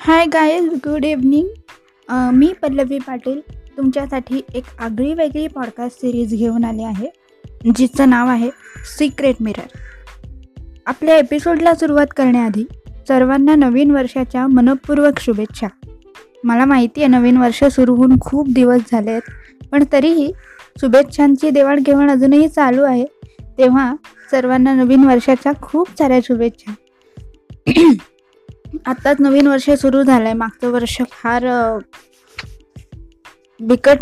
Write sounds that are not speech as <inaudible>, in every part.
हाय guys good evening मी पल्लवी पाटील तुमच्यासाठी एक आगळी वेगळी पॉडकास्ट सिरीज घेऊन आली आहे जिचं नाव आहे सिक्रेट मिरर आपल्या एपिसोडला सुरुवात करण्याआधी सर्वांना नवीन वर्षाच्या मनपूर्वक शुभेच्छा. मला माहिती आहे नवीन वर्ष सुरू होऊन खूप दिवस झाले आहेत पण तरीही शुभेच्छांची देवाणघेवाण अजूनही चालू आहे तेव्हा सर्वांना नवीन वर्षाच्या खूप साऱ्या शुभेच्छा. आत्ताच नवीन वर्ष सुरू झालं आहे मागचं वर्ष फार बिकट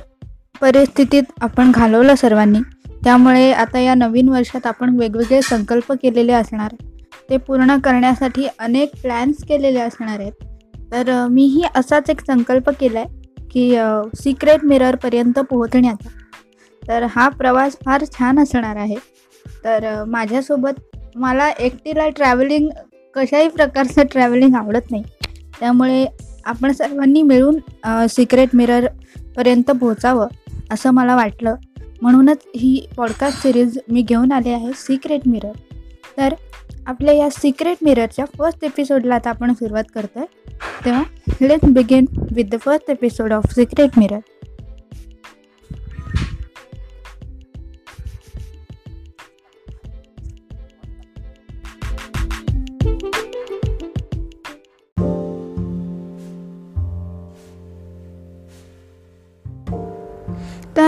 परिस्थितीत आपण घालवलं सर्वांनी. त्यामुळे आता या नवीन वर्षात आपण वेगवेगळे संकल्प केलेले असणार. ते पूर्ण करण्यासाठी अनेक प्लॅन्स केलेले असणार आहेत. तर मीही असाच एक संकल्प केला आहे की सिक्रेट मिररपर्यंत पोहोचण्याचा. तर हा प्रवास फार छान असणार आहे. तर माझ्यासोबत मला एकटीला ट्रॅव्हलिंग कशाही प्रकारचं ट्रॅव्हलिंग आवडत नाही. त्यामुळे आपण सर्वांनी मिळून सिक्रेट मिररपर्यंत पोहोचावं असं मला वाटलं. म्हणूनच ही पॉडकास्ट सिरीज मी घेऊन आले आहे सिक्रेट मिरर तर आपल्या या सिक्रेट मिररच्या फर्स्ट एपिसोडला आता आपण सुरुवात करतो आहे तेव्हा let's begin with the first episode of secret mirror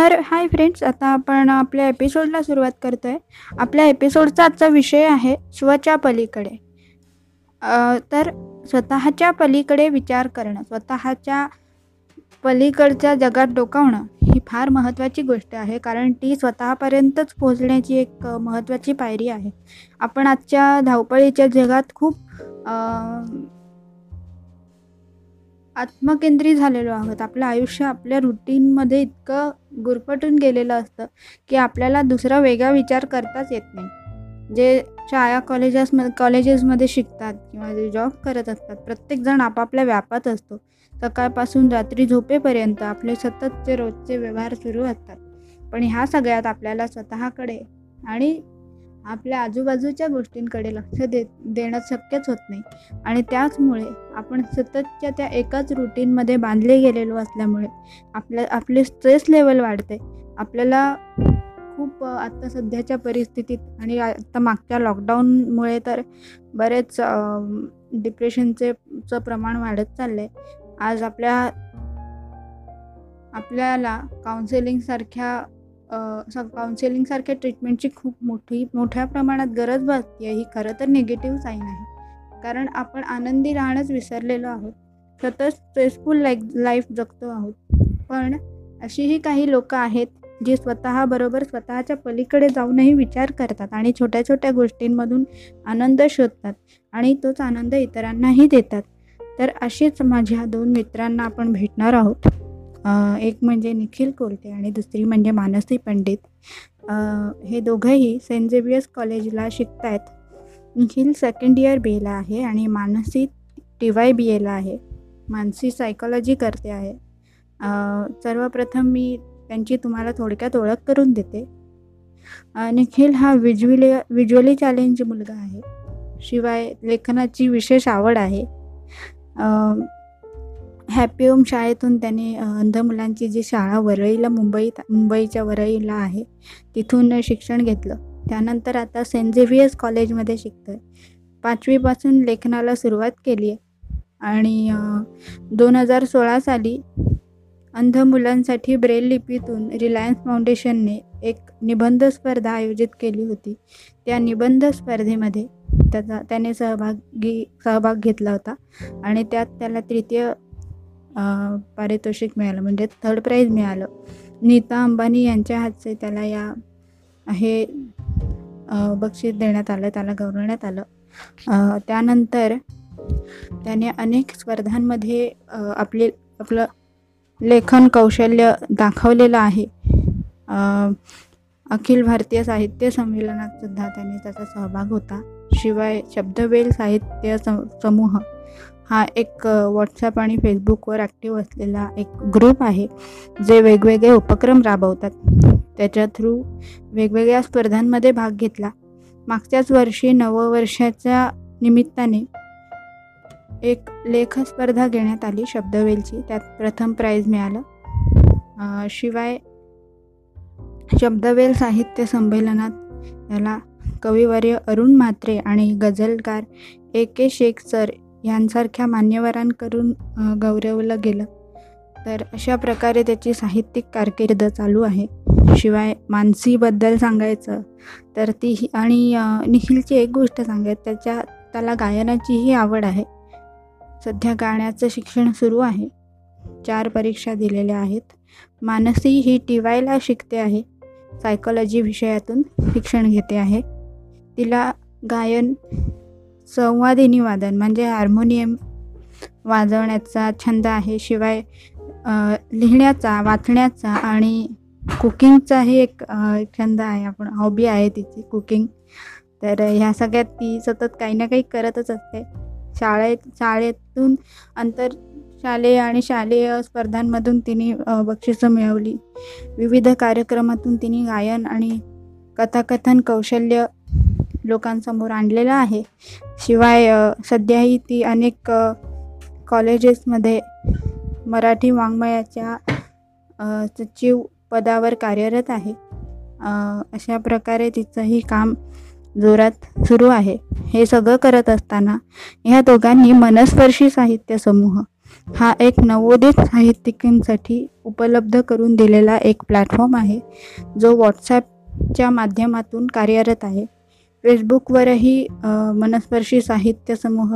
तर हाय फ्रेंड्स आता आपण आपल्या एपिसोडला सुरुवात करतो आहे आपल्या एपिसोडचा आजचा विषय आहे स्वच्या पलीकडे. तर स्वतःच्या पलीकडे विचार करणं स्वतःच्या पलीकडच्या जगात डोकावणं ही फार महत्त्वाची गोष्ट आहे कारण ती स्वतःपर्यंतच पोहोचण्याची एक महत्त्वाची पायरी आहे. आपण आजच्या धावपळीच्या जगात खूप आत्मकेंद्री झालेलो आहोत. आपलं आयुष्य आपल्या रुटीनमध्ये इतकं गुरफटून गेलेलं असतं की आपल्याला दुसरा वेगळा विचार करताच येत नाही. जे शाळा कॉलेजेसमध्ये कॉलेजेसमध्ये शिकतात किंवा जे जॉब करत असतात प्रत्येकजण आपापल्या व्यापात असतो. सकाळपासून रात्री झोपेपर्यंत आपले सततचे रोजचे व्यवहार सुरू असतात. पण ह्या सगळ्यात आपल्याला स्वतःकडे आणि आपल्या आजूबाजूच्या गोष्टींकडे लक्ष दे देणं शक्यच होत नाही. आणि त्याचमुळे आपण सततच्या त्या एकाच रुटीनमध्ये बांधले गेलेलो असल्यामुळे आपल्या आपले स्ट्रेस लेवल वाढते. आपल्याला खूप आत्ता सध्याच्या परिस्थितीत आणि आत्ता मागच्या लॉकडाऊनमुळे तर बरेच डिप्रेशनचे चं प्रमाण वाढत चाललं आहे आज आपल्या आपल्याला काउन्सिलिंगसारख्या काउन्सिलिंगसारख्या ट्रीटमेंटची खूप मोठी मोठ्या प्रमाणात गरज भासते ही खरं तर निगेटिव्ह साईन आहे. कारण आपण आनंदी राहणंच विसरलेलो आहोत. सतत स्ट्रेसफुल लाईफ लाईफ जगतो आहोत. पण अशीही काही लोकं आहेत जी स्वतःबरोबर स्वतःच्या पलीकडे जाऊनही विचार करतात आणि छोट्या छोट्या गोष्टींमधून आनंद शोधतात आणि तोच आनंद इतरांनाही देतात. तर अशीच माझ्या दोन मित्रांना आपण भेटणार आहोत. एक म्हणजे निखिल कोलते आणि दुसरी म्हणजे मानसी पंडित. हे दोघंही सेंट झेवियर्स कॉलेजला शिकत आहेत निखिल सेकंड इयर बी एला आहे आणि मानसी टी वाय बी एला आहे. मानसी सायकॉलॉजी करते आहे. सर्वप्रथम मी त्यांची तुम्हाला थोडक्यात ओळख करून देते. निखिल हा विज्युअली विज्युअली चॅलेंज मुलगा आहे. शिवाय लेखनाची विशेष आवड आहे. हॅपी होम शाळेतून त्याने अंध मुलांची जी शाळा वरळीला मुंबईत मुंबईच्या वरळीला आहे तिथून शिक्षण घेतलं. त्यानंतर आता सेंट झेवियर्स कॉलेजमध्ये शिकतो आहे पाचवीपासून लेखनाला सुरुवात केली आहे आणि दोन हजार सोळा साली अंध मुलांसाठी ब्रेल लिपीतून रिलायन्स फाउंडेशनने एक निबंध स्पर्धा आयोजित केली होती. त्या निबंध स्पर्धेमध्ये त्याचा त्याने सहभागी सहभाग घेतला होता. आणि त्यात त्याला तृतीय पारितोषिक मिळालं. म्हणजे थर्ड प्राईज मिळालं. नीता अंबानी यांच्या हातचे त्याला या हे बक्षीस देण्यात आलं त्याला गौरवण्यात आलं. त्यानंतर त्याने अनेक स्पर्धांमध्ये आपले आपलं लेखन कौशल्य दाखवलेलं आहे. अखिल भारतीय साहित्य संमेलनात सुद्धा त्याने त्याचा सहभाग होता. शिवाय शब्दवेल साहित्य समूह हा एक व्हॉट्सॲप आणि फेसबुकवर ॲक्टिव्ह असलेला एक ग्रुप आहे जे वेगवेगळे उपक्रम राबवतात. त्याच्या थ्रू वेगवेगळ्या स्पर्धांमध्ये भाग घेतला. मागच्याच वर्षी नववर्षाच्या निमित्ताने एक लेख स्पर्धा घेण्यात आली शब्दवेलची. त्यात प्रथम प्राईज मिळालं. शिवाय शब्दवेल साहित्य संमेलनात याला कविवर्य अरुण म्हात्रे आणि गझलकार ए के शेख सर यांसारख्या मान्यवरांकडून गौरवलं गेलं. तर अशा प्रकारे त्याची साहित्यिक कारकीर्द चालू आहे. शिवाय मानसीबद्दल सांगायचं तर ती आणि निखिलची एक गोष्ट सांगायचं त्याच्या त्याला गायनाचीही आवड आहे. सध्या गाण्याचं शिक्षण सुरू आहे. चार परीक्षा दिलेल्या आहेत. मानसी ही टी वायला शिकते आहे. सायकोलॉजी विषयातून शिक्षण घेते आहे. तिला गायन संवादिनी वादन म्हणजे हार्मोनियम वाजवण्याचा छंद आहे. शिवाय लिहिण्याचा वाचण्याचा आणि कुकिंगचाही एक छंद आहे. आपण हॉबी आहे तिची कुकिंग. तर ह्या सगळ्यात ती सतत काही ना काही करतच असते. शाळेत शाळेतून अंतर शालेय आणि शालेय स्पर्धांमधून तिने बक्षिसं मिळवली. विविध कार्यक्रमातून तिने गायन आणि कथाकथन कौशल्य लोकांसमोर आणलेलं आहे. शिवाय सध्याही ती अनेक कॉलेजेसमध्ये मराठी वाङ्मयाच्या सचिव पदावर कार्यरत आहे. अशा प्रकारे तिचंही काम जोरात सुरू आहे. हे सगळं करत असताना ह्या दोघांनी मनस्पर्शी साहित्य समूह हा एक नवोदित साहित्यिकांसाठी उपलब्ध करून दिलेला एक प्लॅटफॉर्म आहे जो व्हॉट्सॲपच्या माध्यमातून कार्यरत आहे. फेसबुकवरही मनस्पर्शी साहित्य समूह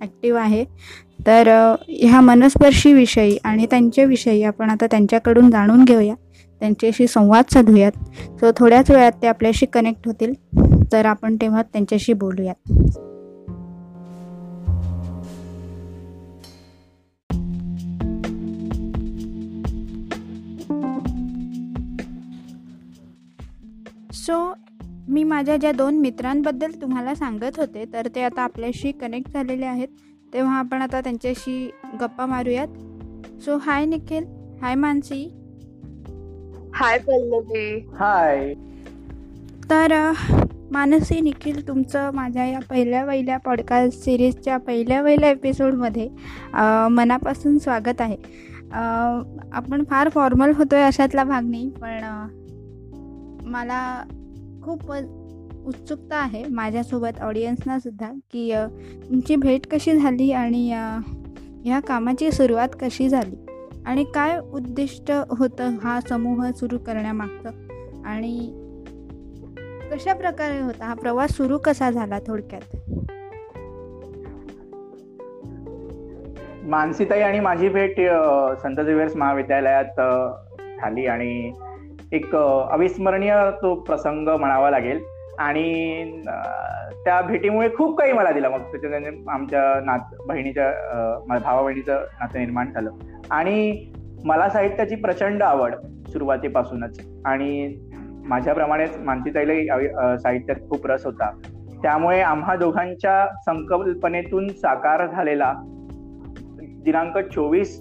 ॲक्टिव्ह आहे. तर ह्या मनस्पर्शीविषयी आणि त्यांच्याविषयी आपण आता त्यांच्याकडून जाणून घेऊया. त्यांच्याशी संवाद साधूयात. सो थोड्याच वेळात ते आपल्याशी कनेक्ट होतील. तर आपण तेव्हा त्यांच्याशी बोलूयात. सो मी माझ्या ज्या दोन मित्रांबद्दल तुम्हाला सांगत होते तर ते आता आपल्याशी कनेक्ट झालेले आहेत. तेव्हा आपण आता त्यांच्याशी गप्पा मारूयात. So hi Nikhil hi Mansi. Hi Pallavi. Hi. तर मानसी निखिल तुमचं माझ्या या पहिल्या पहिल्या पॉडकास्ट सिरीजच्या पहिल्या पहिल्या एपिसोडमध्ये मनापासून स्वागत आहे. आपण फार फॉर्मल होतो आहे अशातला भाग नाही पण मला खूप उत्सुकता आहे माझ्यासोबत ऑडियन्सना सुद्धा की तुमची भेट कशी झाली आणि ह्या कामाची सुरुवात कशी झाली? आणि काय उद्दिष्ट होतं हा समूह सुरू करण्यामागचं? आणि कशा प्रकारे होता हा प्रवास सुरू कसा झाला थोडक्यात? मानसीताई आणि माझी भेट संत झेवियर्स महाविद्यालयात झाली आणि एक अविस्मरणीय तो प्रसंग म्हणावा लागेल. आणि त्या भेटीमुळे खूप काही मला दिलं. मग त्याच्याने आमच्या नात बहिणीच्या भावा बहिणीचं नातं निर्माण झालं. आणि मला साहित्याची प्रचंड आवड सुरुवातीपासूनच. आणि माझ्याप्रमाणेच मानसीताईलाही साहित्यात खूप रस होता. त्यामुळे आम्हा दोघांच्या संकल्पनेतून साकार झालेला दिनांक चोवीस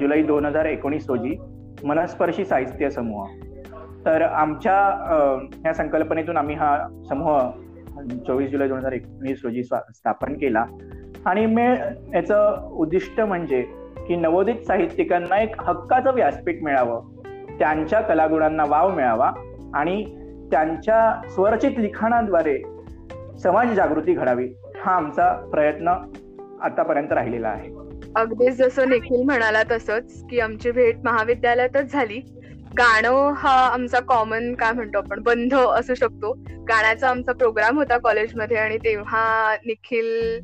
जुलै दोन हजार एकोणीस रोजी मनस्पर्शी साहित्य समूह. तर आमच्या ह्या संकल्पनेतून आम्ही हा समूह चोवीस जुलै दोन हजार एकोणीस रोजी स्थापन केला. आणि मे याचं उद्दिष्ट म्हणजे की नवोदित साहित्यिकांना एक हक्काचं व्यासपीठ मिळावं. त्यांच्या कलागुणांना वाव मिळावा आणि त्यांच्या स्वरचित लिखाणाद्वारे समाज जागृती घडावी हा आमचा प्रयत्न आतापर्यंत राहिलेला आहे. अगदीच जसं निखिल म्हणाला तसंच की आमची भेट महाविद्यालयातच झाली. गाणं हा आमचा कॉमन काय म्हणतो आपण बंध असू शकतो. गाण्याचा आमचा प्रोग्राम होता कॉलेजमध्ये आणि तेव्हा निखिल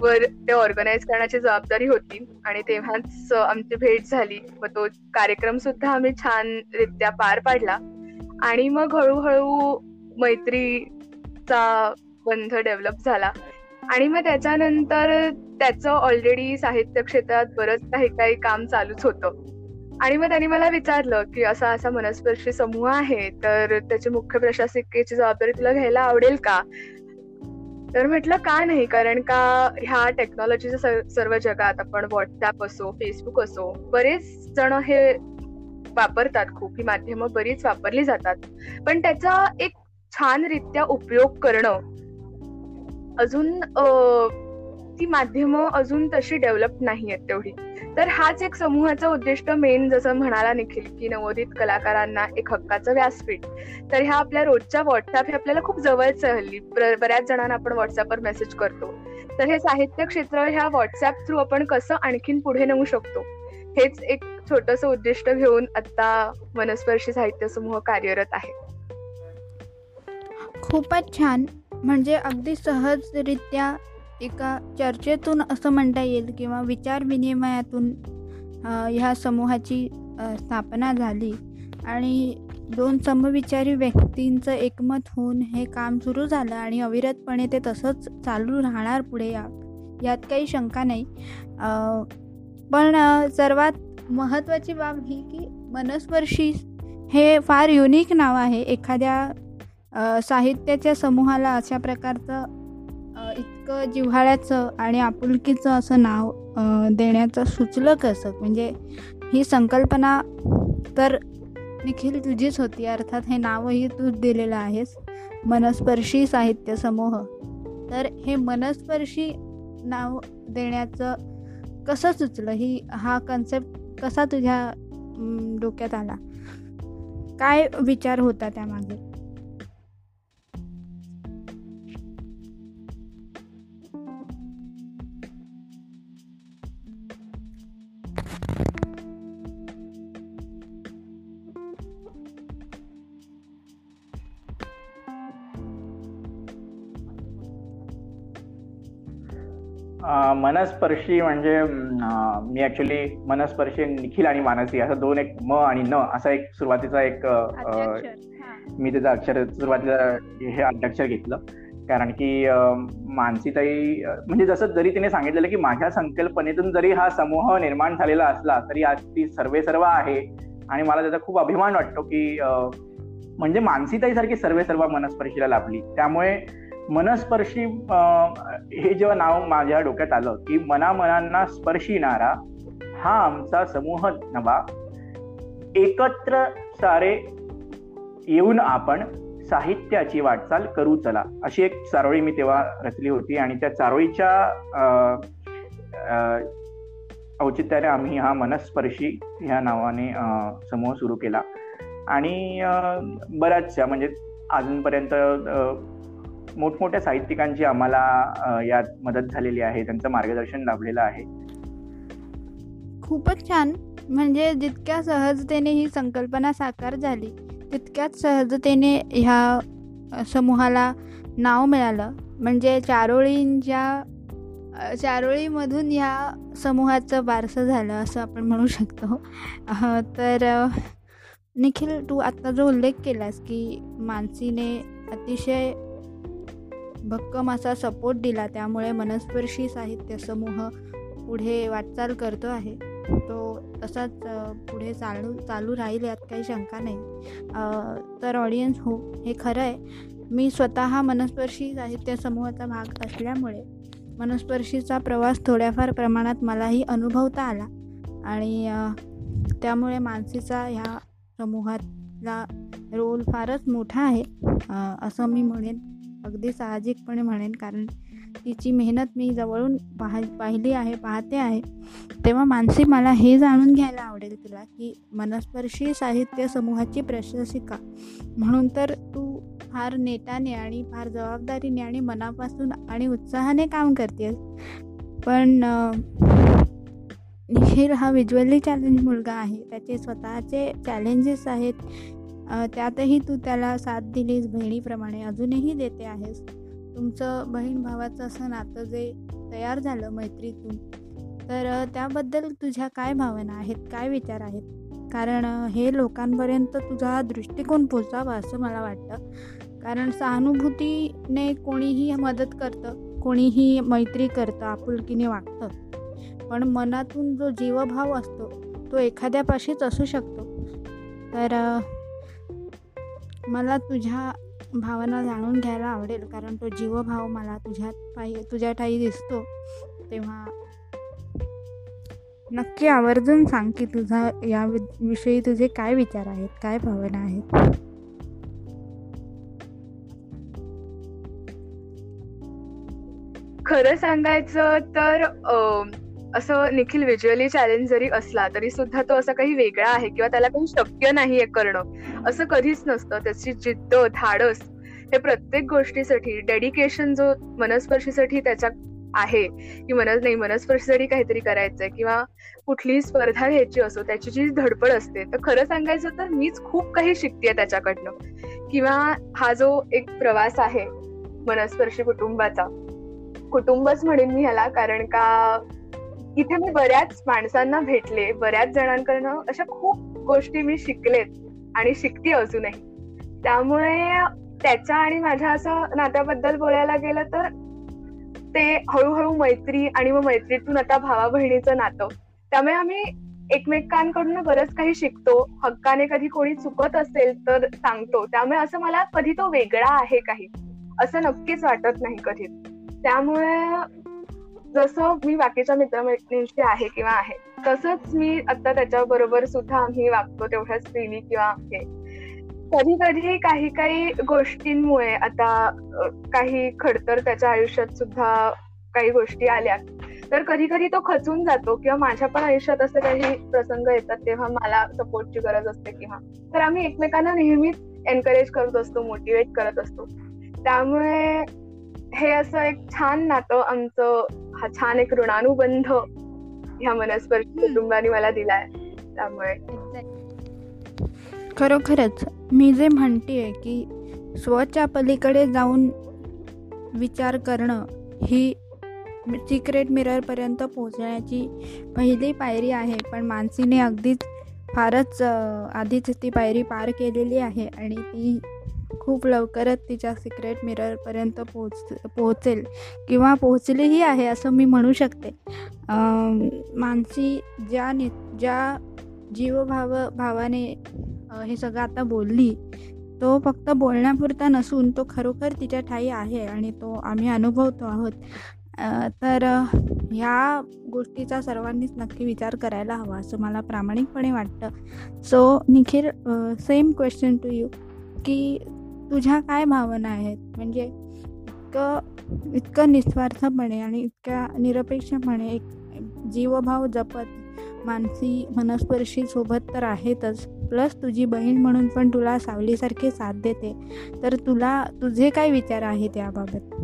वर ते ऑर्गनाईज करण्याची जबाबदारी होती आणि तेव्हाच आमची भेट झाली. व तो कार्यक्रम सुद्धा आम्ही छान रित्या पार पाडला. आणि मग हळूहळू मैत्रीचा बंध डेव्हलप झाला. आणि मग त्याच्यानंतर त्याचं ऑलरेडी साहित्य क्षेत्रात बरंच काही काही काम चालूच होतं. आणि मग त्यांनी मला विचारलं की असा असा मनस्पर्शी समूह आहे तर त्याची मुख्य प्रशासिकेची जबाबदारी तुला घ्यायला आवडेल का? तर म्हटलं का नाही? कारण का ह्या टेक्नॉलॉजीच्या सर्व जगात आपण व्हॉट्सअप असो फेसबुक असो बरेच जण हे वापरतात खूप. ही माध्यमं बरीच वापरली जातात. पण त्याचा एक छान रित्या उपयोग करणं अजून ती माध्यमं अजून तशी डेव्हलप नाही आहेत तेवढी. तर हाच एक समूहाचा उद्दिष्ट मेन जसं म्हणाला निखिल की नवोदित कलाकारांना एक हक्काचं व्यासपीठ. तर ह्या आपल्या रोजच्या व्हॉट्सअप हे आपल्याला खूप जवळचं हल्ली. बऱ्याच जणांना आपण व्हॉट्सअपवर मेसेज करतो. तर हे साहित्य क्षेत्र ह्या व्हॉट्सअप थ्रू आपण कसं आणखीन पुढे नेऊ शकतो? हेच एक छोटस उद्दिष्ट घेऊन आता वनस्पर्शी साहित्य समूह कार्यरत आहे. खूपच छान. म्हणजे अगदी सहजरित्या एका चर्चेतून असं म्हणता येईल किंवा विचारविनिमयातून ह्या समूहाची स्थापना झाली. आणि दोन समविचारी व्यक्तींचं एकमत होऊन हे काम सुरू झालं आणि अविरतपणे ते तसंच चालू राहणार पुढे या यात काही शंका नाही. पण सर्वात महत्त्वाची बाब ही की मनस्पर्शी हे फार युनिक नाव आहे. एखाद्या साहित्याच्या समूहाला अशा प्रकारचं इतकं जिव्हाळ्याचं आणि आपुलकीचं असं नाव देण्याचं सुचलं कसं? म्हणजे ही संकल्पना तर निखिल तुझीच होती अर्थात हे नावही तूच दिलेलं आहेस. मनस्पर्शी साहित्य समूह. तर हे मनस्पर्शी नाव देण्याचं कसं सुचलं? ही हा कन्सेप्ट कसा तुझ्या डोक्यात आला? काय विचार होता त्यामागे? मनस्पर्शी म्हणजे मी ऍक्च्युली मनस्पर्शी निखिल आणि मानसी असं दोन एक म आणि न असा एक सुरुवातीचा एक मी त्याचं अक्षर सुरुवातीला हे अध्यक्षर घेतलं. कारण की मानसीताई म्हणजे जसं जरी तिने सांगितलेलं की माझ्या संकल्पनेतून जरी हा समूह निर्माण झालेला असला तरी आज ती सर्वे सर्व आहे. आणि मला त्याचा खूप अभिमान वाटतो की म्हणजे मानसीताई सारखी सर्वे सर्व मनस्पर्शीला लाभली. त्यामुळे मनस्पर्शी हे जेव्हा नाव माझ्या डोक्यात आलं की मनामनांना स्पर्शिणारा हा आमचा समूह नवा. एकत्र सारे येऊन आपण साहित्याची वाटचाल करू चला. अशी एक चारोळी मी तेव्हा रचली होती आणि त्या चारोळीच्या औचित्याने आम्ही हा मनस्पर्शी ह्या नावाने समूह सुरू केला. आणि बऱ्याचशा म्हणजे अजूनपर्यंत मोठमोठ्या साहित्यिकांची आम्हाला यात मदत झालेली आहे त्यांचं मार्गदर्शन लाभलेलं आहे. खूपच छान. म्हणजे जितक्या सहजतेने ही संकल्पना साकार झाली तितक्याच सहजतेने ह्या समूहाला नाव मिळालं. म्हणजे चारोळींच्या चारोळीमधून ह्या समूहाचं बारसं झालं असं आपण म्हणू शकतो. तर निखिल तू आत्ता जो उल्लेख केलास की मानसीने अतिशय भक्कम असा सपोर्ट दिला. त्यामुळे मनस्पर्शी साहित्य समूह पुढे वाटचाल करतो आहे. तो तसाच पुढे चालू चालू राहील यात काही शंका नाही. तर ऑडियन्स हो हे खरं आहे. मी स्वतः मनस्पर्शी साहित्य समूहाचा भाग असल्यामुळे मनस्पर्शीचा प्रवास थोड्याफार प्रमाणात मलाही अनुभवता आला. आणि त्यामुळे मानसीचा ह्या समूहातला रोल फारच मोठा आहे. असं मी म्हणेन. अगदी साहजिकपणे म्हणेन कारण तिची मेहनत मी जवळून पाह पाहिली आहे पाहते आहे. तेव्हा मानसी मला हे जाणून घ्यायला आवडेल तुला की मनस्पर्शी साहित्य समूहाची प्रशासिका. म्हणून तर तू फार नेटाने आणि फार जबाबदारीने आणि मनापासून आणि उत्साहाने काम करतेस. पण निखिल हा विज्युअली चॅलेंज मुलगा आहे. त्याचे स्वतःचे चॅलेंजेस आहेत. त्यातही तू त्याला साथ दिलीस बहिणीप्रमाणे अजूनही देते आहेस. तुमचं बहीण भावाचं असं नातं जे तयार झालं मैत्रीतून तर त्याबद्दल तुझ्या काय भावना आहेत काय विचार आहेत? कारण हे लोकांपर्यंत तुझा दृष्टिकोन पोचावा असं मला वाटतं. कारण सहानुभूतीने कोणीही मदत करतं कोणीही मैत्री करतं आपुलकीने वागतं. पण मनातून जो जीवभाव असतो तो एखाद्यापाशीच असू शकतो. तर मला तुझ्या भावना जाणून घ्यायला आवडेल कारण तो जीवभाव मला तुझ्या पाहि तुझ्या ठाई दिसतो. तेव्हा नक्की आवर्जून सांग की तुझा या विषयी तुझे काय विचार आहेत काय भावना आहेत? खरं सांगायचं तर असं निखिल व्हिज्युअली चॅलेंज जरी असला तरी सुद्धा तो असा काही वेगळा आहे किंवा त्याला काही शक्य नाहीये करणं. असं कधीच नसतं. त्याची जिद्द धाडस हे प्रत्येक गोष्टीसाठी डेडिकेशन जो मनस्पर्शीसाठी त्याच्या आहे की मनस नाही मनस्पर्शीसाठी काहीतरी करायचंय किंवा कुठलीही स्पर्धा घ्यायची असो त्याची जी धडपड असते तर खरं सांगायचं तर मीच खूप काही शिकतेय त्याच्याकडनं. किंवा हा जो एक प्रवास आहे मनस्पर्शी कुटुंबाचा कुटुंबच म्हणेन मी ह्याला कारण का इथे मी बऱ्याच माणसांना भेटले बऱ्याच जणांकडनं अशा खूप गोष्टी मी शिकलेत आणि शिकते अजूनही. त्यामुळे त्याच्या आणि माझ्या असं नात्याबद्दल बोलायला गेलं तर ते हळूहळू मैत्री आणि मग मैत्रीतून आता भावा बहिणीचं नातं. त्यामुळे आम्ही एकमेकांकडून बरंच काही शिकतो. हक्काने कधी कोणी चुकत असेल तर सांगतो. त्यामुळे असं मला कधी तो वेगळा आहे काही असं नक्कीच वाटत नाही कधी. त्यामुळे जसं मी बाकीच्या मित्रमैत्रिणींशी आहे किंवा आहे तसंच मी आता त्याच्या बरोबर सुद्धा आम्ही वागतो तेवढ्याच फ्रीली किंवा हे कधी कधी काही काही गोष्टींमुळे आता काही खडतर त्याच्या आयुष्यात सुद्धा काही गोष्टी आल्या. तर कधी कधी तो खचून जातो किंवा माझ्या पण आयुष्यात असे काही प्रसंग येतात तेव्हा मला सपोर्टची गरज असते किंवा. तर आम्ही एकमेकांना नेहमीच एनकरेज करत असतो मोटिवेट करत असतो. त्यामुळे हे असं एक छान नातं आमचं. हा छान एक ऋणानुबंध ह्या मनस्पर्शी कुटुंबाने मला दिलाय. त्यामुळे. खरोखरच मी जे म्हणतेय की स्वच्या पलीकडे जाऊन विचार करणं ही सिक्रेट मिररपर्यंत पोहोचण्याची पहिली पायरी आहे. पण मानसीने अगदीच फारच आधीच ती पायरी पार केलेली आहे आणि ती खूप लवकरच तिच्या सिक्रेट मिररपर्यंत पोहोच पोहोचेल. किंवा पोहोचलीही आहे असं मी म्हणू शकते. मानसी ज्या नि ज्या जीवभाव भावाने हे सगळं आता बोलली तो फक्त बोलण्यापुरता नसून तो खरोखर तिच्या ठाई आहे आणि तो आम्ही अनुभवतो आहोत. तर ह्या गोष्टीचा सर्वांनीच नक्की विचार करायला हवा असं मला प्रामाणिकपणे वाटतं. So Nikhil same question to you की तुझ्या काय भावना आहेत? म्हणजे इतकं इतकं निस्वार्थपणे आणि इतक्या निरपेक्षपणे एक जीवभाव जपत मानसी मनस्पर्शी सोबत तर आहेतच. प्लस तुझी बहीण म्हणून पण तुला सावलीसारखे साथ देते. तर तुला तुझे काय विचार आहेत याबाबत?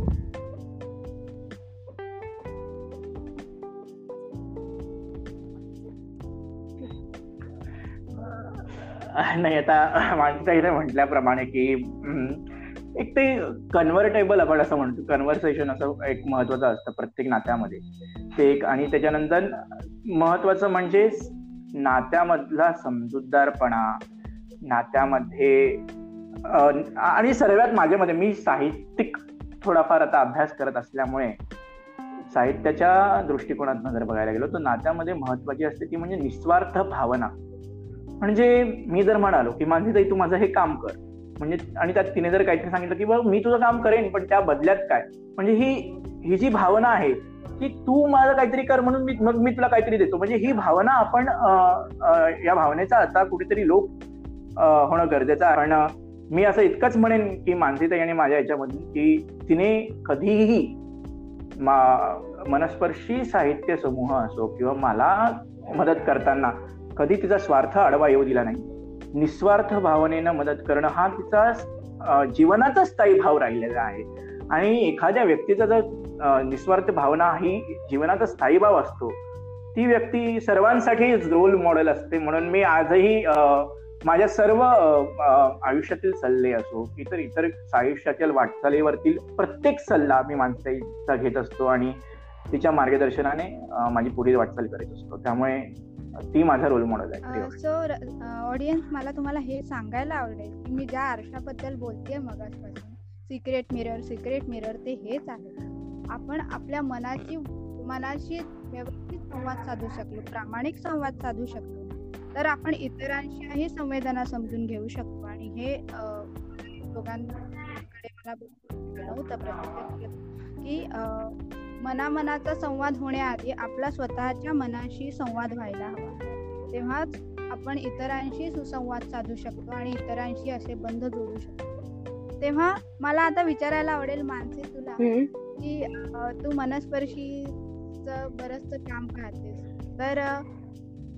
<laughs> नाही आता माणसा इथे म्हटल्याप्रमाणे की एक ते कन्व्हर्टेबल आपण असं म्हणतो कन्व्हर्सेशन असं एक महत्वाचं असतं प्रत्येक नात्यामध्ये. ते एक आणि त्याच्यानंतर महत्वाचं म्हणजे नात्यामधला समजूतदारपणा नात्यामध्ये आणि सर्वात माझ्यामध्ये मी साहित्यिक थोडाफार आता अभ्यास करत असल्यामुळे साहित्याच्या दृष्टिकोनातून जर बघायला गेलो तर नात्यामध्ये महत्वाची असते ती म्हणजे निस्वार्थ भावना. म्हणजे मी जर म्हणालो की माझी ताई तू माझं हे काम कर. म्हणजे आणि त्यात तिने जर काहीतरी सांगितलं की बघ मी तुझं काम करेन पण त्या बदल्यात काय? म्हणजे ही ही जी भावना आहे की तू माझं काहीतरी कर म्हणून मी मग मी तुला काहीतरी देतो. म्हणजे ही भावना आपण या भावनेचा आता कुठेतरी लोक होणं गरजेचं आहे. पण मी असं इतकंच म्हणेन की मानसीताई आणि माझ्या याच्यामधून की तिने कधीही मनस्पर्शी साहित्य समूह असो किंवा मला मदत करताना कधी तिचा स्वार्थ आडवा येऊ दिला नाही. निस्वार्थ भावनेनं मदत करणं हा तिचा जीवनाचा स्थायी भाव राहिलेला आहे. आणि एखाद्या व्यक्तीचा जर निस्वार्थ भावना ही जीवनाचा स्थायी भाव असतो ती व्यक्ती सर्वांसाठी रोल मॉडेल असते. म्हणून मी आजही माझ्या सर्व आयुष्यातील सल्ले असो इतर इतर आयुष्यातील वाटचालीवरतील प्रत्येक सल्ला मी माणसाचा घेत असतो आणि तिच्या मार्गदर्शनाने माझी पुढील वाटचाल करत असतो. त्यामुळे ती माझा रोल मॉडेल आहे सो ऑडियन्स मला तुम्हाला हे सांगायला आवडेल की मी ज्या आरशाबद्दल बोलतेय मगासपासून सिक्रेट मिरर सिक्रेट मिरर ते हेच आहे. आपण आपल्या मनाची मनाशी व्यवस्थित संवाद साधू शकलो प्रामाणिक संवाद साधू शकतो तर आपण इतरांशीही संवेदना समजून घेऊ शकतो. आणि हे दोघांकडे मला नव्हतं प्रत्यक्ष की मनामनाचा संवाद होण्याआधी आपला स्वतःच्या मनाशी संवाद व्हायला हवा. तेव्हाच आपण इतरांशी सुसंवाद साधू शकतो आणि इतरांशी असे बंध जोडू शकतो. तेव्हा मला आता विचारायला आवडेल मानसी तुला की तू मनस्पर्शीचं बरंचसं काम पाहतेस तर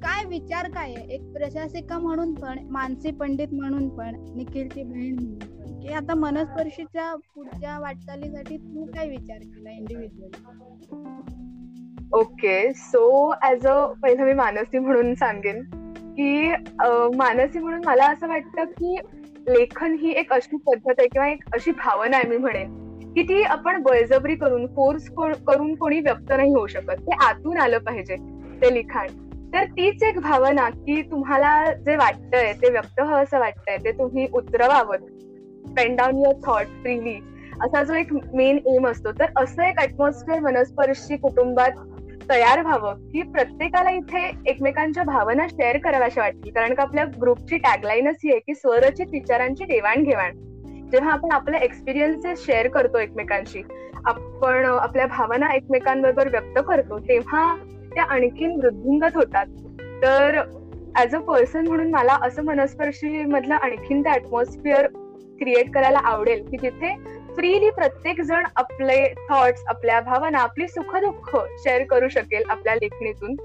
काय विचार काय आहे? एक प्रशासिका म्हणून पण मानसी पंडित म्हणून पण निखिलची बहीण म्हणून. की आता मनस्पर्शीच्या पुढच्या वाटचालीसाठी तू काय विचार केला individual okay so as a पहिलं मी मानसी म्हणून सांगेन की मानसी म्हणून मला असं वाटतं की लेखन ही एक अशी पद्धत आहे किंवा एक अशी भावना आहे मी म्हणेन की ती आपण बळजबरी करून फोर्स करून कोणी व्यक्त नाही होऊ शकत. ते आतून आलं पाहिजे ते लिखाण. तर तीच एक भावना की तुम्हाला जे वाटतंय ते व्यक्त व्हावं असं वाटतंय ते तुम्ही उतरवावं. Pen down your thought freely असा जो एक मेन एम असतो. तर असं एक अॅटमॉस्फिअर मनस्पर्शी कुटुंबात तयार व्हावं की प्रत्येकाला इथे एकमेकांच्या भावना शेअर कराव्याशा वाटतील कारण का आपल्या ग्रुपची टॅगलाईनच ही आहे की स्वरचित विचारांची देवाणघेवाण. जेव्हा आपण आपले एक्सपिरियन्सेस शेअर करतो एकमेकांशी आपण आपल्या भावना एकमेकांबरोबर व्यक्त करतो तेव्हा त्या आणखीन वृद्धिंगत होतात. तर ऍज अ पर्सन म्हणून मला असं मनस्पर्शी मधलं आणखीन त्या अटमॉस्फिअर क्रिएट करायला आवडेल की जिथे फ्रीली प्रत्येक जण आपले थॉट्स आपल्या भावना आपली सुखदुःख शेअर करू शकेल आपल्या लेखणीतून.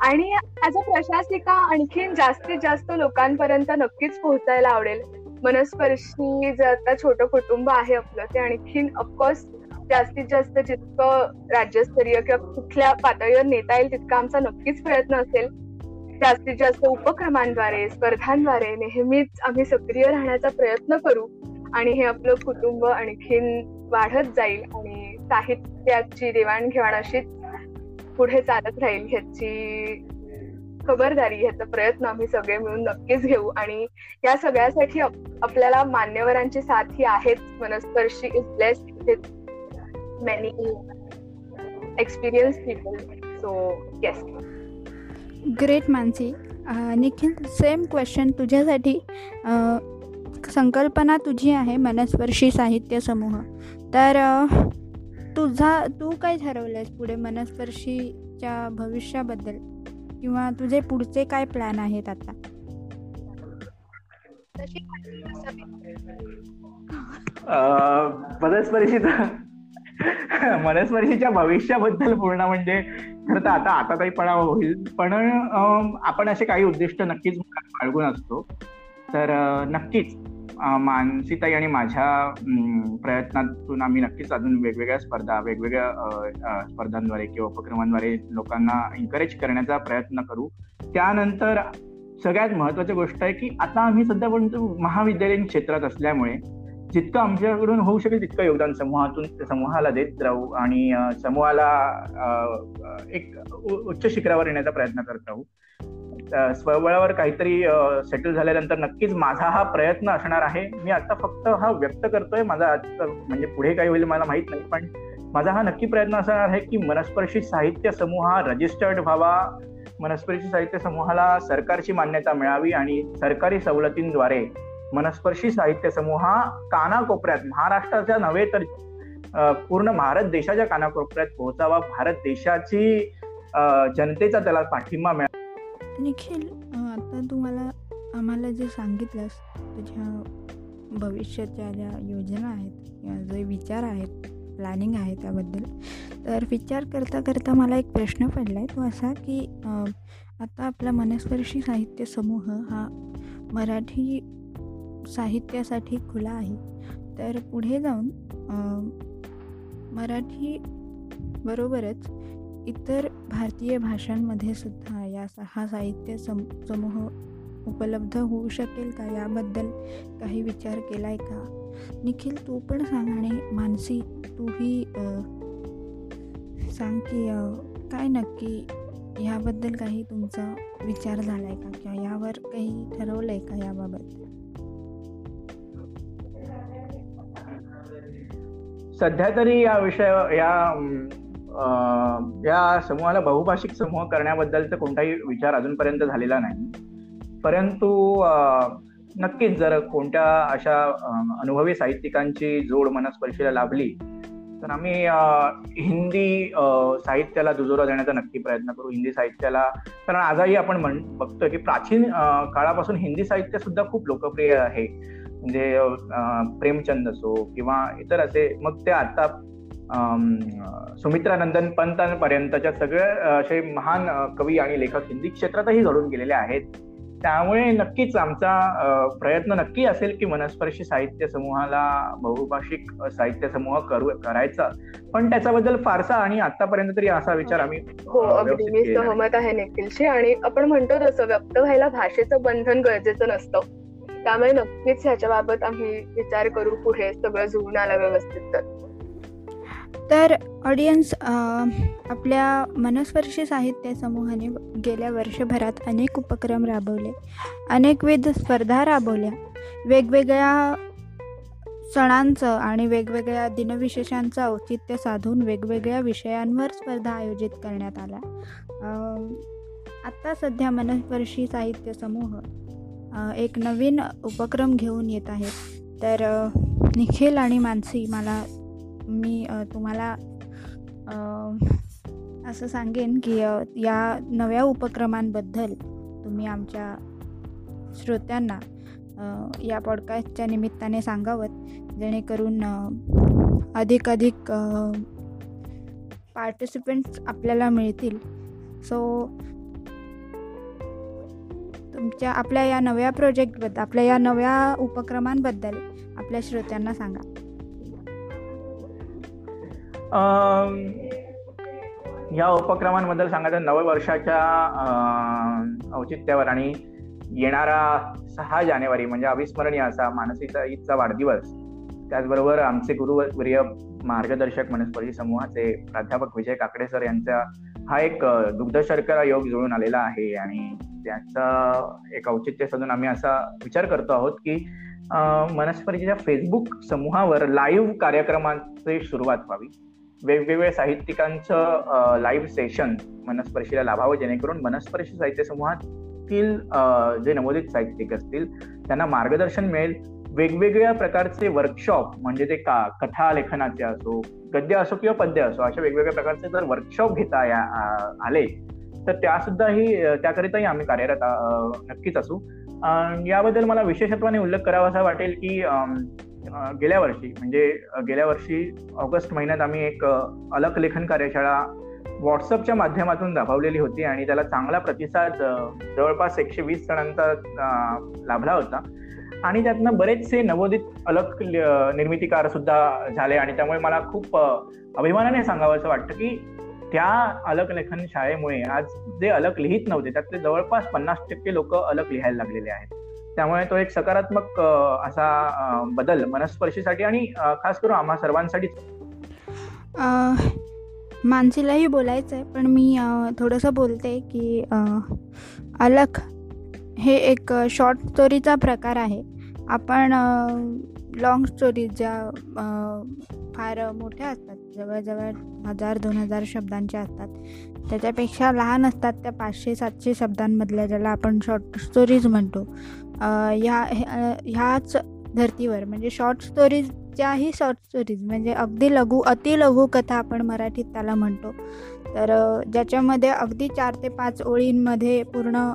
आणि ऍज अ प्रशासिका आणखीन जास्तीत जास्त लोकांपर्यंत नक्कीच पोहोचायला आवडेल. मनस्पर्शी जे आता छोटं कुटुंब आहे आपलं ते आणखीन ऑफकोर्स जास्तीत जास्त जितकं राज्यस्तरीय किंवा कुठल्या पातळीवर नेता येईल तितका आमचा नक्कीच प्रयत्न असेल. जास्तीत जास्त उपक्रमांद्वारे स्पर्धांद्वारे नेहमीच आम्ही सक्रिय राहण्याचा प्रयत्न करू आणि हे आपलं कुटुंब आणखीन वाढत जाईल आणि साहित्याची देवाणघेवाण अशीच पुढे चालत राहील ह्याची खबरदारी ह्याचा प्रयत्न आम्ही सगळे मिळून नक्कीच घेऊ. आणि या सगळ्यासाठी आपल्याला मान्यवरांची साथ ही आहेत. Manasparshi is blessed with many experience people so yes great Mansi Nikhil same question तुझ्यासाठी. संकल्पना तुझी आहे मनस्पर्शी साहित्य समूह. तर तुझा तू काय ठरवलंयस पुढे मनस्पर्शीच्या भविष्याबद्दल? किंवा तुझे पुढचे काय प्लॅन आहेत आता? मनस्पर्शीचा <laughs> मनस्पर्शीच्या भविष्याबद्दल पूर्ण म्हणजे खरं तर आता आता काही पणाव होईल. पण आपण असे काही उद्दिष्ट नक्कीच बाळगून असतो. तर नक्कीच मानसीताई आणि माझ्या प्रयत्नातून आम्ही नक्कीच अजून वेगवेगळ्या स्पर्धा वेगवेगळ्या स्पर्धांद्वारे किंवा उपक्रमांद्वारे लोकांना एन्करेज करण्याचा प्रयत्न करू. त्यानंतर सगळ्यात महत्वाची गोष्ट आहे की आता आम्ही सध्या पण महाविद्यालयीन क्षेत्रात असल्यामुळे जितकं आमच्याकडून होऊ शकेल तितकं योगदान समूहातून समूहाला देत राहू आणि समूहाला एक उच्च शिखरावर येण्याचा प्रयत्न करत राहू. स्वबळावर काहीतरी सेटल झाल्यानंतर नक्कीच माझा हा प्रयत्न असणार आहे. मी आता फक्त हा व्यक्त करतोय. माझा म्हणजे पुढे काही होईल मला माहीत नाही. पण माझा हा नक्की प्रयत्न असणार आहे की मनस्पर्शी साहित्य समूह हा रजिस्टर्ड व्हावा. मनस्पर्शी साहित्य समूहाला सरकारची मान्यता मिळावी आणि सरकारी सवलतींद्वारे मनस्पर्शी साहित्य समूह हा कानाकोपऱ्यात महाराष्ट्राच्या नव्हे तर पूर्ण भारत देशाच्या कानाकोपऱ्यात पोहोचावा. भारत देशाची जनतेचा त्याला पाठिंबा मिळावा निखिल आता तुम्हाला आम्हाला जे सांगितलंस तुझ्या भविष्याच्या ज्या योजना आहेत किंवा जे विचार आहेत प्लॅनिंग आहे त्याबद्दल तर विचार करता करता मला एक प्रश्न पडला आहे तो असा की आता आपला मनस्पर्शी साहित्य समूह हा मराठी साहित्यासाठी खुला आहे. तर पुढे जाऊन मराठी बरोबरच इतर भारतीय भाषांमध्ये सुद्धा या हा साहित्य सम समूह उपलब्ध होऊ शकेल का? याबद्दल काही विचार केला आहे का? निखिल तू पण सांग आणि मानसी तूही सांग की काय नक्की ह्याबद्दल काही तुमचा विचार झाला आहे का? किंवा यावर काही ठरवलं आहे का याबाबत? सध्या तरी या विषय या या समूहाला बहुभाषिक समूह करण्याबद्दलचा कोणताही विचार अजूनपर्यंत झालेला नाही. परंतु नक्कीच जर कोणत्या अशा अनुभवी साहित्यिकांची जोड मनस्पर्शीला लाभली तर आम्ही हिंदी साहित्याला दुजोरा देण्याचा नक्की प्रयत्न करू. हिंदी साहित्याला कारण आजही आपण म्हण बघतोय की प्राचीन काळापासून हिंदी साहित्य सुद्धा खूप लोकप्रिय आहे. म्हणजे प्रेमचंद असो किंवा इतर असे मग ते आता सुमित्रा नंदन पंतांपर्यंतच्या सगळे असे महान कवी आणि लेखक हिंदी क्षेत्रातही घडून गेलेले आहेत. त्यामुळे नक्कीच आमचा प्रयत्न नक्की असेल की मनस्पर्शी साहित्य समूहाला बहुभाषिक साहित्य समूह करू करायचा. पण त्याच्याबद्दल फारसा आणि आतापर्यंत तरी असा विचार आम्ही हो अगदी. मी सहमत आहे निखिलशी. आणि आपण म्हणतो तसं व्यक्त व्हायला भाषेचं बंधन गरजेचं नसतं. त्यामुळे नक्कीच ह्याच्याबाबत आम्ही विचार करू पुढे सगळं जुळून आलं व्यवस्थित तर. तर ऑडियन्स आपल्या मनस्पर्शी साहित्य समूहाने गेल्या वर्षभरात अनेक उपक्रम राबवले अनेकविध स्पर्धा राबवल्या. वेगवेगळ्या सणांचं आणि वेगवेगळ्या दिनविशेषांचं औचित्य साधून वेगवेगळ्या विषयांवर स्पर्धा आयोजित करण्यात आल्या. आत्ता सध्या मनस्पर्शी साहित्य समूह एक नवीन उपक्रम घेऊन येत आहे तर निखिल आणि मानसी मला मी तुम्हाला असं सांगेन की या नव्या उपक्रमांबद्दल तुम्ही आमच्या श्रोत्यांना या पॉडकास्टच्या निमित्ताने सांगावं जेणेकरून अधिक अधिक पार्टिसिपेंट्स आपल्याला मिळतील. सो तुमच्या आपल्या या नव्या प्रोजेक्टबद्दल आपल्या या नव्या उपक्रमांबद्दल आपल्या श्रोत्यांना सांगा. या उपक्रमांबद्दल सांगायचं नववर्षाच्या औचित्यावर आणि येणारा सहा जानेवारी म्हणजे अविस्मरणीय असा मानसिक ईदचा वाढदिवस. त्याचबरोबर आमचे गुरुवर्य मार्गदर्शक वनस्पती समूहाचे प्राध्यापक विजय काकडे सर यांचा हा एक दुग्ध शर्करा योग जुळून आलेला आहे आणि त्याचा एक औचित्य साधून आम्ही असा विचार करतो आहोत की मनस्पतीच्या फेसबुक समूहावर लाईव्ह कार्यक्रमांची सुरुवात व्हावी. वेगवेगळ्या साहित्यिकांचं लाईव्ह सेशन मनस्पर्शीला लाभावं जेणेकरून मनस्पर्शी साहित्य समूहातील जे नवोदित साहित्यिक असतील त्यांना मार्गदर्शन मिळेल. वेगवेगळ्या प्रकारचे वर्कशॉप म्हणजे ते का कथा लेखनाचे असो गद्य असो किंवा पद्य असो अशा वेगवेगळ्या प्रकारचे जर वर्कशॉप घेता या आले तर त्या सुद्धाही त्याकरिताही आम्ही कार्यरत नक्कीच असू. याबद्दल मला विशेषत्वाने उल्लेख करावा असा वाटेल की गेल्या वर्षी म्हणजे गेल्या वर्षी ऑगस्ट महिन्यात आम्ही एक अलग लेखन कार्यशाळा व्हॉट्सअपच्या माध्यमातून राबवलेली होती आणि त्याला चांगला प्रतिसाद जवळपास एकशे वीस जणांचा लाभला होता. आणि त्यातनं बरेचसे नवोदित अलग निर्मितीकार सुद्धा झाले आणि त्यामुळे मला खूप अभिमानाने सांगावं असं वाटतं की त्या अलग लेखन शाळेमुळे आज जे अलग लिहित नव्हते त्यातले जवळपास पन्नास टक्के लोक अलग लिहायला लागलेले आहेत. त्यामुळे तो एक सकारात्मक असा बदल मनस्पर्शीसाठी आणि खास करून आम्हा सर्वांसाठी मानसीलाही बोलायचं आहे पण मी थोडंसं बोलते की अलख हे एक शॉर्ट स्टोरीचा प्रकार आहे. आपण लॉंग स्टोरीज ज्या फार मोठ्या असतात जवळजवळ हजार दोन हजार शब्दांच्या असतात. त्याच्यापेक्षा लहान असतात त्या पाचशे सातशे शब्दांमधल्या ज्याला आपण शॉर्ट स्टोरीज म्हणतो. ह्या ह्याच धर्तीवर म्हणजे शॉर्ट स्टोरीजच्याही शॉर्ट स्टोरीज म्हणजे अगदी लघु अतिलघु कथा आपण मराठीत त्याला म्हणतो. तर ज्याच्यामध्ये अगदी चार ते पाच ओळींमध्ये पूर्ण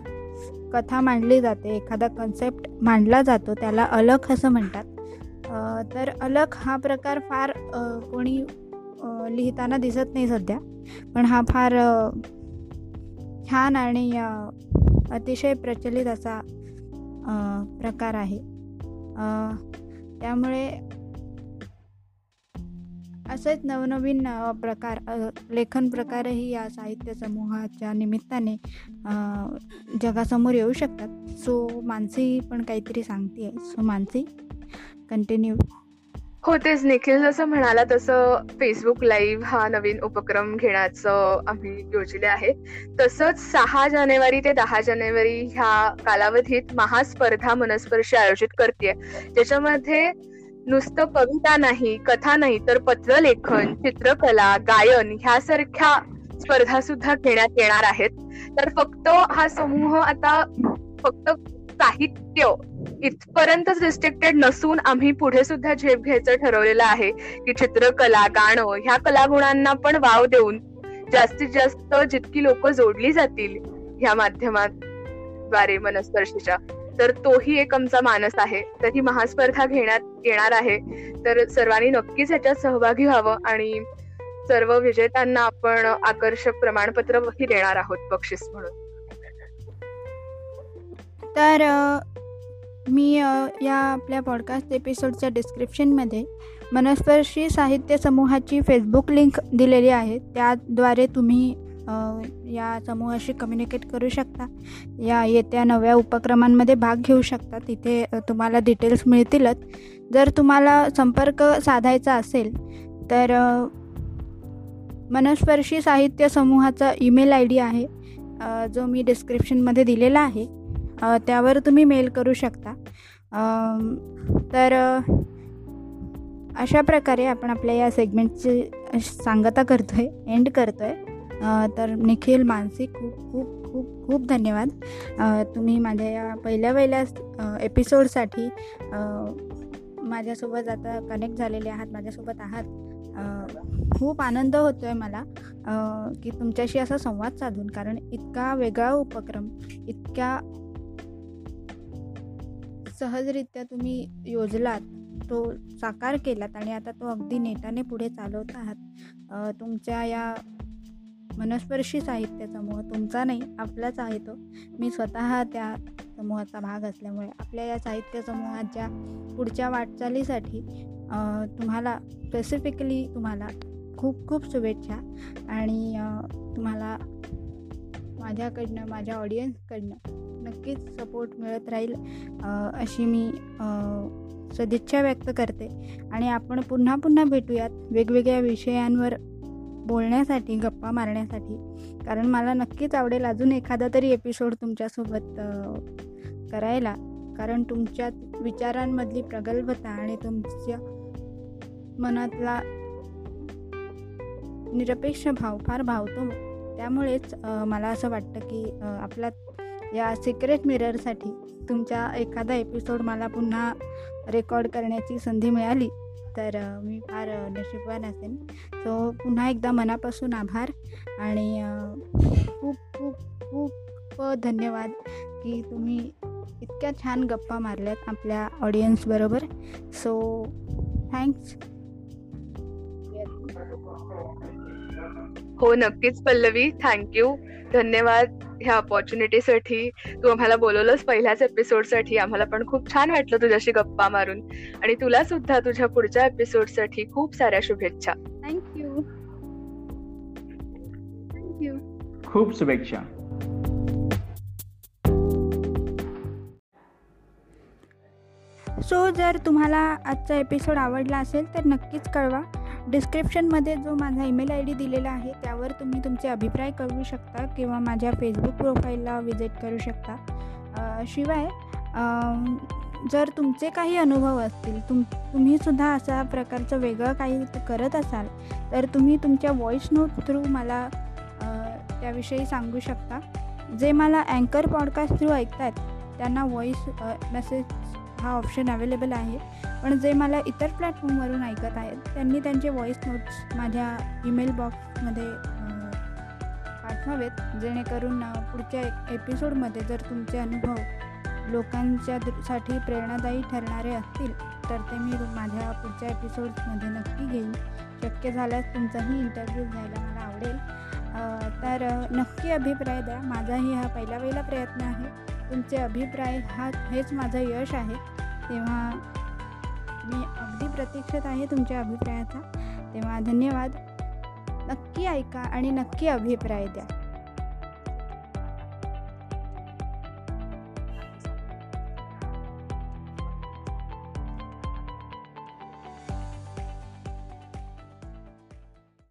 कथा मांडली जाते एखादा कन्सेप्ट मांडला जातो त्याला अलख असं म्हणतात. तर अलख हा प्रकार फार कोणी लिहिताना दिसत नाही सध्या. पण हा फार छान आणि अतिशय प्रचलित असा प्रकार आहे. त्यामुळे असेच नवनवीन प्रकार लेखन प्रकारही या साहित्य समूहाच्या निमित्ताने जगासमोर येऊ शकतात. सो मानसी पण काहीतरी सांगते सो मानसी? कंटिन्यू हो तेच निखिल जसं म्हणाला तसं फेसबुक लाईव्ह हा नवीन उपक्रम घेण्याचं आम्ही योजले आहे. तसंच सहा जानेवारी ते दहा जानेवारी ह्या कालावधीत महास्पर्धा मनस्पर्शी आयोजित करते ज्याच्यामध्ये नुसतं कविता नाही कथा नाही तर पत्रलेखन चित्रकला गायन ह्यासारख्या स्पर्धा सुद्धा घेण्यात येणार आहेत. तर फक्त हा समूह आता फक्त साहित्य इथपर्यंतच रिस्ट्रिक्टेड नसून आम्ही पुढे सुद्धा झेप घ्यायचं ठरवलेलं आहे की चित्रकला गाणं ह्या कलागुणांना पण वाव देऊन जास्तीत जास्त जितकी लोक जोडली जातील ह्या माध्यमाद्वारे मनस्पर्शीच्या तर तोही एक आमचा मानस आहे. तर ही महास्पर्धा घेण्यात येणार आहे. तर सर्वांनी नक्कीच ह्याच्यात सहभागी व्हावं आणि सर्व विजेत्यांना आपण आकर्षक प्रमाणपत्रही देणार आहोत बक्षीस म्हणून. तर मी या आपल्या पॉडकास्ट एपिसोडच्या डिस्क्रिप्शनमध्ये मनस्पर्शी साहित्य समूहाची फेसबुक लिंक दिलेली आहे. त्याद्वारे तुम्ही या समूहाशी कम्युनिकेट करू शकता. या येत्या नव्या उपक्रमांमध्ये भाग घेऊ शकता. तिथे तुम्हाला डिटेल्स मिळतीलच. जर तुम्हाला संपर्क साधायचा असेल तर मनस्पर्शी साहित्य समूहाचा ईमेल आय डी आहे. जो मी डिस्क्रिप्शनमध्ये दिलेला आहे. त्यावर तुम्ही मेल करू शकता. तर अशा प्रकारे आपण आपल्या या सेगमेंटची सांगता करतो आहे एंड करतो आहे तर निखिल मानसिक खूप खूप खूप खूप धन्यवाद. तुम्ही माझ्या या पहिल्या पहिल्या एपिसोडसाठी माझ्यासोबत आता कनेक्ट झालेले आहात माझ्यासोबत आहात. खूप आनंद होतो आहे मला की तुमच्याशी असा संवाद साधून कारण इतका वेगळा उपक्रम इतक्या सहजरित्या तुम्ही योजलात तो साकार केलात आणि आता तो अगदी नेटाने पुढे चालवत आहात. तुमच्या या मनस्पर्शी साहित्य समूह तुमचा नाही आपलाच आहे तो. मी स्वतः त्या समूहाचा भाग असल्यामुळे आपल्या या साहित्य समूहाच्या पुढच्या वाटचालीसाठी तुम्हाला स्पेसिफिकली तुम्हाला खूप खूप शुभेच्छा आणि तुम्हाला माझ्याकडनं माझ्या ऑडियन्सकडनं नक्कीच सपोर्ट मिळत राहील अशी मी सदिच्छा व्यक्त करते. आणि आपण पुन्हा पुन्हा भेटूयात वेगवेगळ्या विषयांवर बोलण्यासाठी गप्पा मारण्यासाठी. कारण मला नक्कीच आवडेल अजून एखादा तरी एपिसोड तुमच्यासोबत करायला. कारण तुमच्या विचारांमधली प्रगल्भता आणि तुमच्या मनातला निरपेक्ष भाव फार भावतो. त्यामुळेच मला असं वाटतं की आपला या सिक्रेट मिररसाठी तुमच्या एखादा एपिसोड मला पुन्हा रेकॉर्ड करण्याची संधी मिळाली तर मी फार नशीबवान असेन. सो पुन्हा एकदा मनापासून आभार आणि खूप खूप खूप धन्यवाद की तुम्ही इतक्या छान गप्पा मारल्यात आपल्या ऑडियन्सबरोबर सो थँक्स हो नक्कीच पल्लवी. थँक्यू धन्यवाद ह्या ऑपॉर्च्युनिटीसाठी तू आम्हाला बोलवलंस पहिल्याच एपिसोडसाठी आम्हाला पण खूप छान वाटलं तुझ्याशी गप्पा मारून. आणि तुला सुद्धा तुझ्या पुढच्या एपिसोडसाठी खूप साऱ्या शुभेच्छा. थँक्यू थँक्यू खूप शुभेच्छा. सो जर तुम्हाला आजचा एपिसोड आवडला असेल तर नक्कीच कळवा. डिस्क्रिप्शनमध्ये जो माझा ईमेल आय डी दिलेला आहे त्यावर तुम्ही तुमचे अभिप्राय कळवू शकता किंवा माझ्या फेसबुक प्रोफाईलला विजिट करू शकता. शिवाय जर तुमचे काही अनुभव असतील तुम तुम्हीसुद्धा अशा प्रकारचं वेगळं काही करत असाल तर तुम्ही तुमच्या व्हॉइस नोट थ्रू मला त्याविषयी सांगू शकता. जे मला अँकर पॉडकास्ट थ्रू ऐकतात त्यांना व्हॉईस मेसेज हा ऑप्शन अवेलेबल आहे. पण जे मला इतर प्लॅटफॉर्मवरून ऐकत आहेत त्यांनी त्यांचे व्हॉईस नोट्स माझ्या ईमेल बॉक्समध्ये पाठवावेत. जेणेकरून पुढच्या एपिसोडमध्ये जर तुमचे अनुभव लोकांच्या साठी प्रेरणादायी ठरणारे असतील तर ते मी माझ्या पुढच्या एपिसोड्समध्ये नक्की घेईन. शक्य झाल्यास तुमचाही इंटरव्ह्यू घ्यायला मला आवडेल. तर नक्की अभिप्राय द्या. माझाही हा पहिला पहिला प्रयत्न आहे. तुमचे अभिप्राय हा हेच माझं यश आहे. तेव्हा मी अगदी प्रतीक्षेत आहे तुमच्या अभिप्रायाचा. तेव्हा धन्यवाद. नक्की ऐका आणि नक्की अभिप्राय द्या.